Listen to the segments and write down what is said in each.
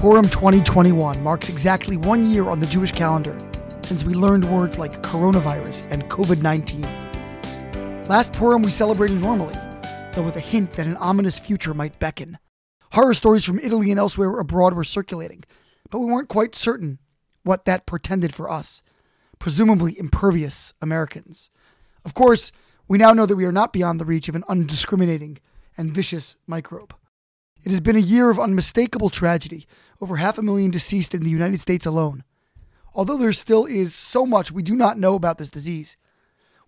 Purim 2021 marks exactly one year on the Jewish calendar since we learned words like coronavirus and COVID 19. Last Purim we celebrated normally, though with a hint that an ominous future might beckon. Horror stories from Italy and elsewhere abroad were circulating, but we weren't quite certain what that portended for us, presumably impervious Americans. Of course, we now know that we are not beyond the reach of an undiscriminating and vicious microbe. It has been a year of unmistakable tragedy, over half a million deceased in the United States alone. Although there still is so much we do not know about this disease,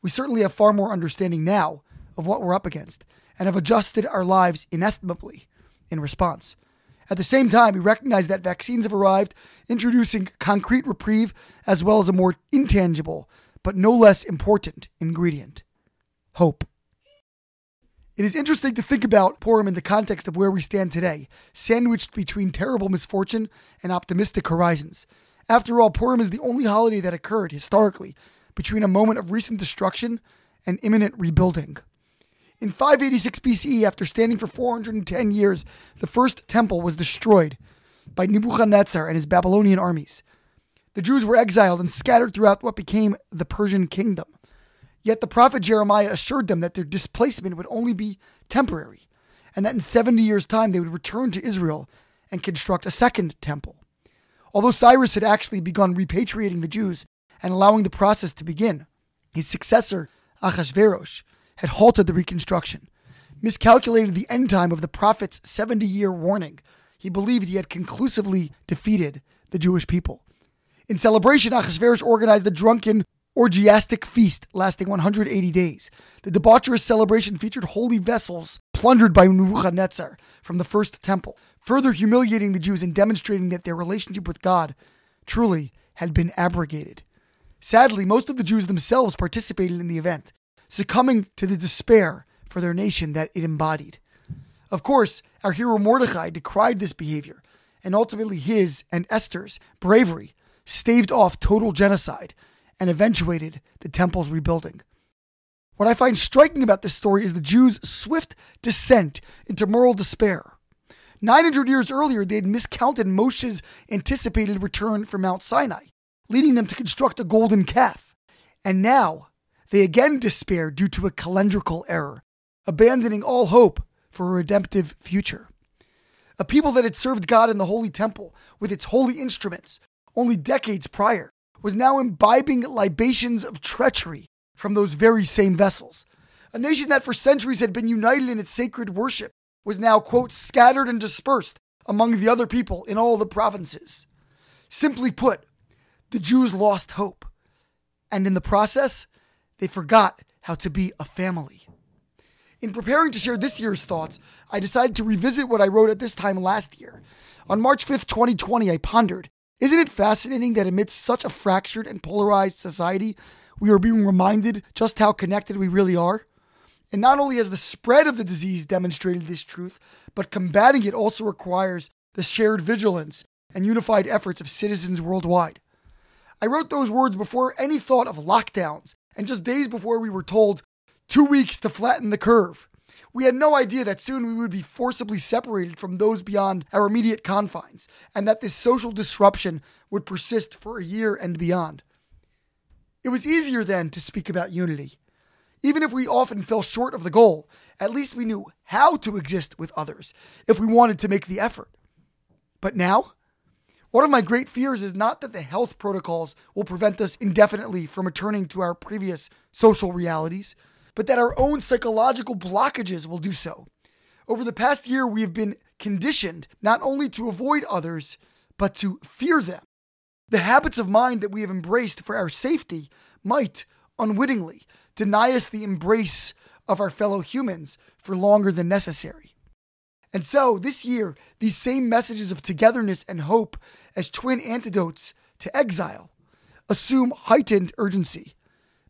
we certainly have far more understanding now of what we're up against and have adjusted our lives inestimably in response. At the same time, we recognize that vaccines have arrived, introducing concrete reprieve as well as a more intangible, but no less important ingredient hope. It is interesting to think about Purim in the context of where we stand today, sandwiched between terrible misfortune and optimistic horizons. After all, Purim is the only holiday that occurred, historically, between a moment of recent destruction and imminent rebuilding. In 586 BCE, after standing for 410 years, the first temple was destroyed by Nebuchadnezzar and his Babylonian armies. The Jews were exiled and scattered throughout what became the Persian kingdom. Yet the prophet Jeremiah assured them that their displacement would only be temporary, and that in 70 years' time they would return to Israel and construct a second temple. Although Cyrus had actually begun repatriating the Jews and allowing the process to begin, his successor, Achashverosh, had halted the reconstruction, miscalculated the end time of the prophet's 70 year warning. He believed he had conclusively defeated the Jewish people. In celebration, Achashverosh organized a drunken orgiastic feast lasting 180 days. The debaucherous celebration featured holy vessels plundered by Nebuchadnezzar from the first temple, further humiliating the Jews and demonstrating that their relationship with God truly had been abrogated. Sadly, most of the Jews themselves participated in the event, succumbing to the despair for their nation that it embodied. Of course, our hero Mordecai decried this behavior, and ultimately his and Esther's bravery staved off total genocide and eventuated the temple's rebuilding. What I find striking about this story is the Jews' swift descent into moral despair. 900 years earlier, they had miscounted Moshe's anticipated return from Mount Sinai, leading them to construct a golden calf. And now, they again despair due to a calendrical error, abandoning all hope for a redemptive future. A people that had served God in the Holy Temple with its holy instruments only decades prior was now imbibing libations of treachery from those very same vessels. A nation that for centuries had been united in its sacred worship was now, quote, scattered and dispersed among the other people in all the provinces. Simply put, the Jews lost hope. And in the process, they forgot how to be a family. In preparing to share this year's thoughts, I decided to revisit what I wrote at this time last year. On March 5th, 2020, I pondered Isn't it fascinating that amidst such a fractured and polarized society, we are being reminded just how connected we really are? And not only has the spread of the disease demonstrated this truth, but combating it also requires the shared vigilance and unified efforts of citizens worldwide. I wrote those words before any thought of lockdowns and just days before we were told two weeks to flatten the curve. We had no idea that soon we would be forcibly separated from those beyond our immediate confines, and that this social disruption would persist for a year and beyond. It was easier then to speak about unity. Even if we often fell short of the goal, at least we knew how to exist with others if we wanted to make the effort. But now, one of my great fears is not that the health protocols will prevent us indefinitely from returning to our previous social realities, but that our own psychological blockages will do so. Over the past year, we have been conditioned not only to avoid others, but to fear them. The habits of mind that we have embraced for our safety might, unwittingly, deny us the embrace of our fellow humans for longer than necessary. And so, this year, these same messages of togetherness and hope as twin antidotes to exile assume heightened urgency.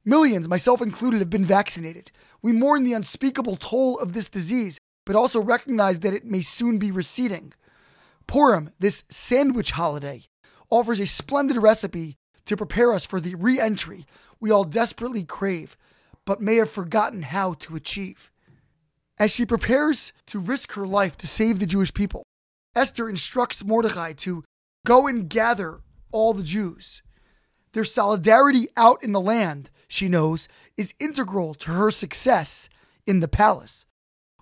Millions, myself included, have been vaccinated. We mourn the unspeakable toll of this disease, but also recognize that it may soon be receding. Purim, this sandwich holiday, offers a splendid recipe to prepare us for the re entry we all desperately crave, but may have forgotten how to achieve. As she prepares to risk her life to save the Jewish people, Esther instructs Mordecai to go and gather all the Jews. Their solidarity out in the land, she knows, is integral to her success in the palace.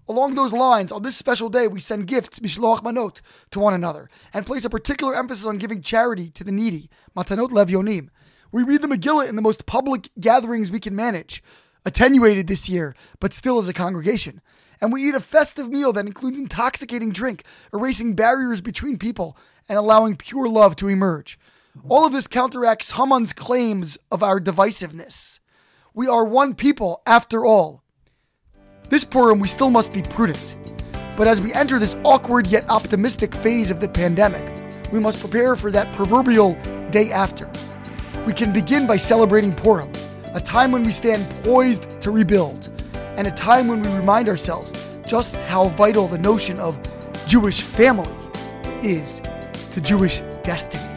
Along those lines, on this special day, we send gifts, mishloach manot, to one another, and place a particular emphasis on giving charity to the needy, matanot levyonim. We read the Megillah in the most public gatherings we can manage, attenuated this year, but still as a congregation. And we eat a festive meal that includes intoxicating drink, erasing barriers between people, and allowing pure love to emerge. All of this counteracts Haman's claims of our divisiveness. We are one people, after all. This Purim, we still must be prudent. But as we enter this awkward yet optimistic phase of the pandemic, we must prepare for that proverbial day after. We can begin by celebrating Purim, a time when we stand poised to rebuild, and a time when we remind ourselves just how vital the notion of Jewish family is to Jewish destiny.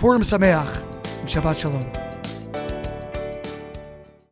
Sameach and Shabbat Shalom.